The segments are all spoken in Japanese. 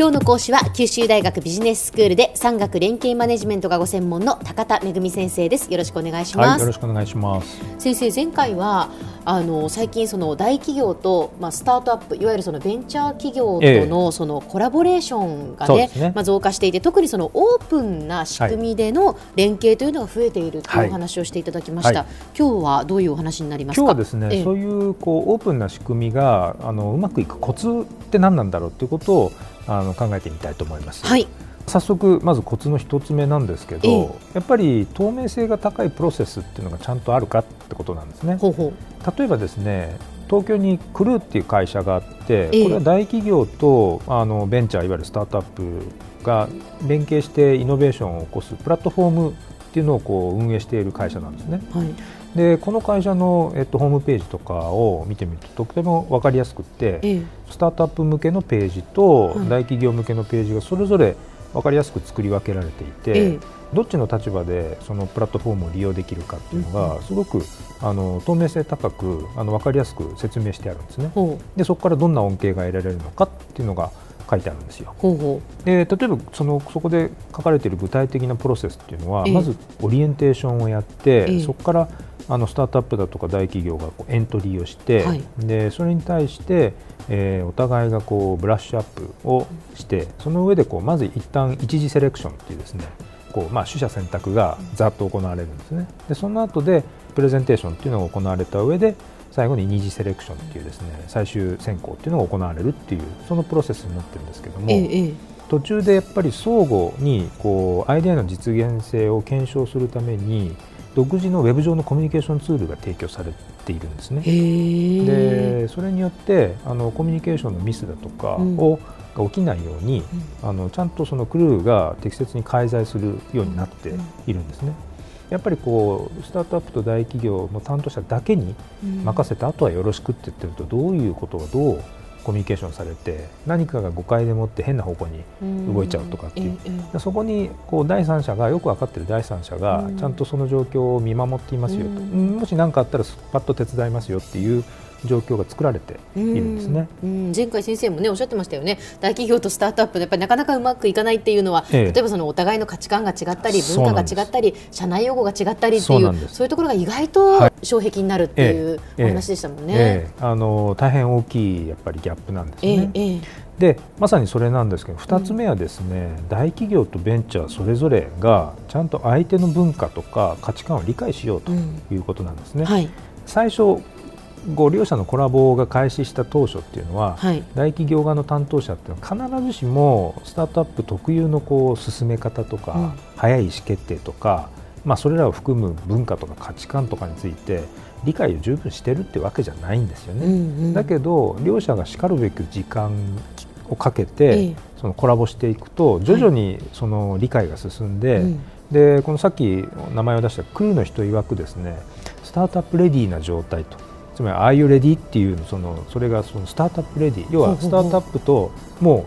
今日の講師は九州大学ビジネススクールで産学連携マネジメントがご専門の高田恵先生です。よろしくお願いします、はい、よろしくお願いします。先生前回はあの最近その大企業と、まあ、スタートアップいわゆるそのベンチャー企業とのそのコラボレーションがね,、ね。まあ、増加していて特にそのオープンな仕組みでの連携というのが増えているというお話をしていただきました、はい、今日はどういうお話になりますか？今日はですね、そういうこうオープンな仕組みがあのうまくいくコツって何なんだろうということをあの考えてみたいと思います。はい早速まずコツの一つ目なんですけど、ええ、やっぱり透明性が高いプロセスっていうのがちゃんとあるかってことなんですね。ほうほう。例えばですね東京にクルーっていう会社があって、これは大企業とあのベンチャーいわゆるスタートアップが連携してイノベーションを起こすプラットフォームっていうのをこう運営している会社なんですね。はい。でこの会社の、えっと、ホームページとかを見てみるととても分かりやすくて、ええ、スタートアップ向けのページと大企業向けのページがそれぞれ分かりやすく作り分けられていて、え、どっちの立場でそのプラットフォームを利用できるかっていうのが、すごくあの透明性高くあの分かりやすく説明してあるんですね。でそこからどんな恩恵が得られるのかっていうのが書いてあるんですよ。ほうほう。で例えばそのそこで書かれている具体的なプロセスっていうのは、まずオリエンテーションをやって、そこからあのスタートアップだとか大企業がこうエントリーをして、はい、でそれに対して、えー、お互いがこうブラッシュアップをしてその上でこうまず一旦一次セレクションっていうですねこうまあ取捨選択がざっと行われるんですね。でその後でプレゼンテーションっていうのが行われた上で最後に二次セレクションっていうですね最終選考っていうのが行われるっていうそのプロセスになってるんですけども、ええ、途中でやっぱり相互にこうアイデアの実現性を検証するために独自のウェブ上のコミュニケーションツールが提供されているんですね。でそれによってあのコミュニケーションのミスだとかを、が起きないように、うん、あのちゃんとそのクルーが適切に介在するようになっているんですね。やっぱりこうスタートアップと大企業の担当者だけに任せて、あとはよろしくって言ってるとどういうことがどうコミュニケーションされて何かが誤解でもって変な方向に動いちゃうとかっていう、うそこにこう第三者がよく分かっている第三者がちゃんとその状況を見守っていますよと、もし何かあったらパッと手伝いますよっていう状況が作られているんですね、うん、前回先生もねおっしゃってましたよね。大企業とスタートアップでやっぱりなかなかうまくいかないっていうのは、ええ、例えばそのお互いの価値観が違ったり文化が違ったり社内用語が違ったりっていうそういうところが意外と障壁になるっていうお話でしたもんね、え、あの大変大きいやっぱりギャップなんですね。でまさにそれなんですけど2つ目はですね、うん、大企業とベンチャーそれぞれがちゃんと相手の文化とか価値観を理解しようということなんですね。うんはい、最初ご両者のコラボが開始した当初っていうのは、はい、大企業側の担当者っていうのは必ずしもスタートアップ特有のこう進め方とか、うん、早い意思決定とか、まあ、それらを含む文化とか価値観とかについて理解を十分してるってわけじゃないんですよね。うんうん、だけど両者がしかるべき時間をかけて、ええ、そのコラボしていくと徐々にその理解が進んで、はいうん、でこのさっき名前を出したクルーの人曰くですねスタートアップレディーな状態とつまり「Are you ready?」っていうそのそれがそのスタートアップレディ要はスタートアップとも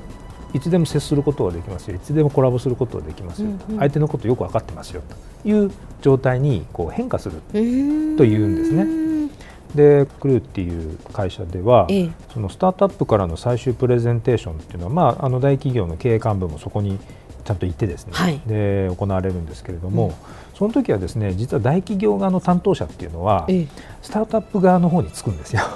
ういつでも接することができますよ。いつでもコラボすることができますよ。と、うんうん、相手のことよく分かってますよ。という状態にこう変化する。というんですね。でクルーっていう会社では、ええ、そのスタートアップからの最終プレゼンテーションっていうのは、まあ、あの大企業の経営幹部もそこにちゃんといてですね、はい、で行われるんですけれども、うん、その時はですね実は大企業側の担当者っていうのは、ええ、スタートアップ側の方につくんですよ。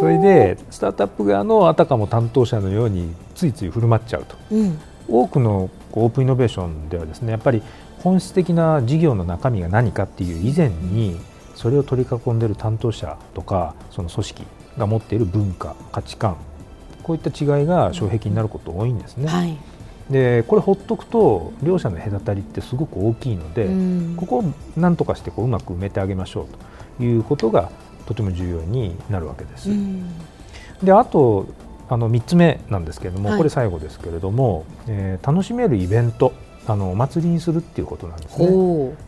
それでスタートアップ側のあたかも担当者のようについつい振る舞っちゃうと、うん、多くのオープンイノベーションではですねやっぱり本質的な事業の中身が何かっていう以前にそれを取り囲んでいる担当者とかその組織が持っている文化価値観こういった違いが障壁になること多いんですね。はいでこれほっとくと両者の隔たりってすごく大きいので、ここをなんとかしてこううまく埋めてあげましょうということがとても重要になるわけです。であとあの3つ目なんですけれども、はい、これ最後ですけれども、えー、楽しめるイベントあのお祭りにするっていうことなんですね。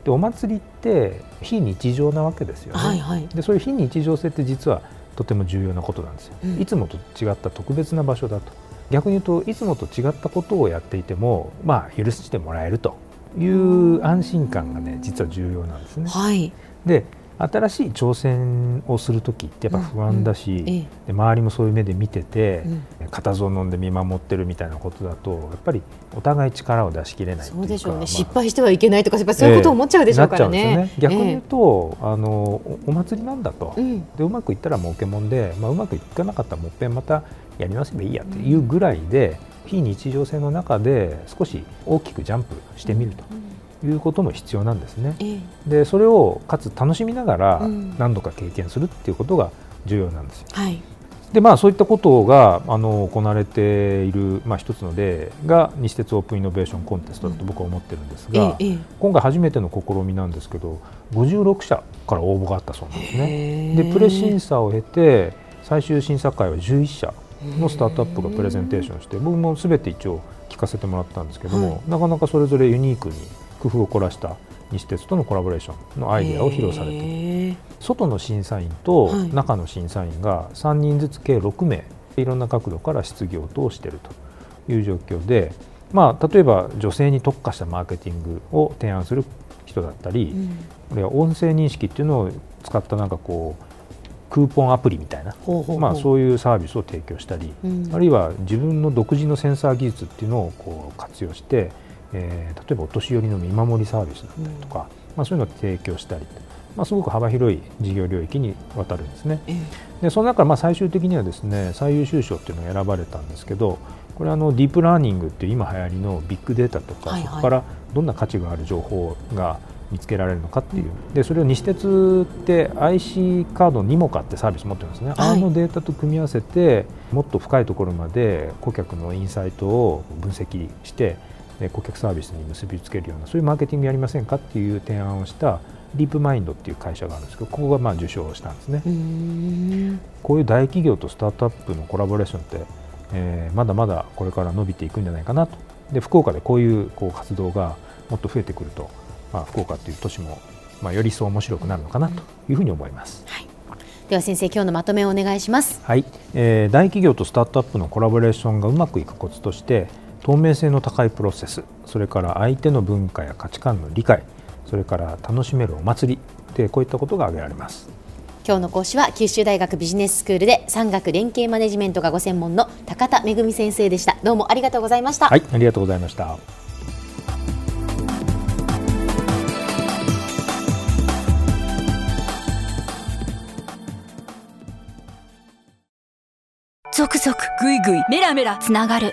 でお祭りって非日常なわけですよね。はいはい、でそういう非日常性って実はとても重要なことなんですよ。うん、いつもと違った特別な場所だと。逆に言うといつもと違ったことをやっていても、まあ、許してもらえるという安心感がね実は重要なんですね。はい、で新しい挑戦をする時ってやっぱ不安だし、うんうん、で周りもそういう目で見てて、うん、固唾を飲んで見守ってるみたいなことだとやっぱりお互い力を出し切れないそうでしょうね、まあ、失敗してはいけないとかそういうことを思っちゃうでしょうからね。えー、ね。逆に言うと、えー、あのお祭りなんだと、うん、でうまくいったら儲けもんで、まあ、うまくいかなかったらもっぺんまたやり直せばいいやっていうぐらいで、非日常性の中で少し大きくジャンプしてみると。いうことも必要なんですね。でそれをかつ楽しみながら何度か経験するっていうことが重要なんですよ。はい。でまあ、そういったことがあの行われている、まあ、一つの例が西鉄オープンイノベーションコンテストだと僕は思ってるんですが、今回初めての試みなんですけど56社から応募があったそうなんですね。でプレ審査を経て最終審査会は11社のスタートアップがプレゼンテーションして僕もすべて一応聞かせてもらったんですけども、はい、なかなかそれぞれユニークに工夫を凝らした西鉄とのコラボレーションのアイデアを披露されている。外の審査員と中の審査員が3人ずつ計6名いろんな角度から質疑応答をしているという状況で、まあ、例えば女性に特化したマーケティングを提案する人だったり、うん、音声認識っていうのを使ったなんかこうクーポンアプリみたいなまあ、そういうサービスを提供したり、うん、あるいは自分の独自のセンサー技術っていうのをこう活用してえー、例えばお年寄りの見守りサービスだったりとか、うん、まあ、そういうのを提供したり、まあ、すごく幅広い事業領域にわたるんですね。でその中まあ最終的にはですね最優秀賞っていうのが選ばれたんですけどこれあのディープラーニングっていう今流行りのビッグデータとか、はいはい、そこからどんな価値がある情報が見つけられるのかっていう、でそれを西鉄って IC カードにもかってサービス持ってるんですね、はい、あのデータと組み合わせてもっと深いところまで顧客のインサイトを分析して顧客サービスに結びつけるようなそういうマーケティングやりませんかっていう提案をしたリープマインドっていう会社があるんですけどここがまあ受賞したんですね。こういう大企業とスタートアップのコラボレーションって、えー、まだまだこれから伸びていくんじゃないかなと。で福岡でこういうこう活動がもっと増えてくると、まあ、福岡っていう都市も、まあ、より一層面白くなるのかなというふうに思います。はい。では先生今日のまとめをお願いします。はい、えー、大企業とスタートアップのコラボレーションがうまくいくコツとして透明性の高いプロセスそれから相手の文化や価値観の理解それから楽しめるお祭りでこういったことが挙げられます。今日の講師は九州大学ビジネススクールで産学連携マネジメントがご専門の高田恵先生でした。どうもありがとうございました。はいありがとうございました。続々ぐいぐいメラメラつながる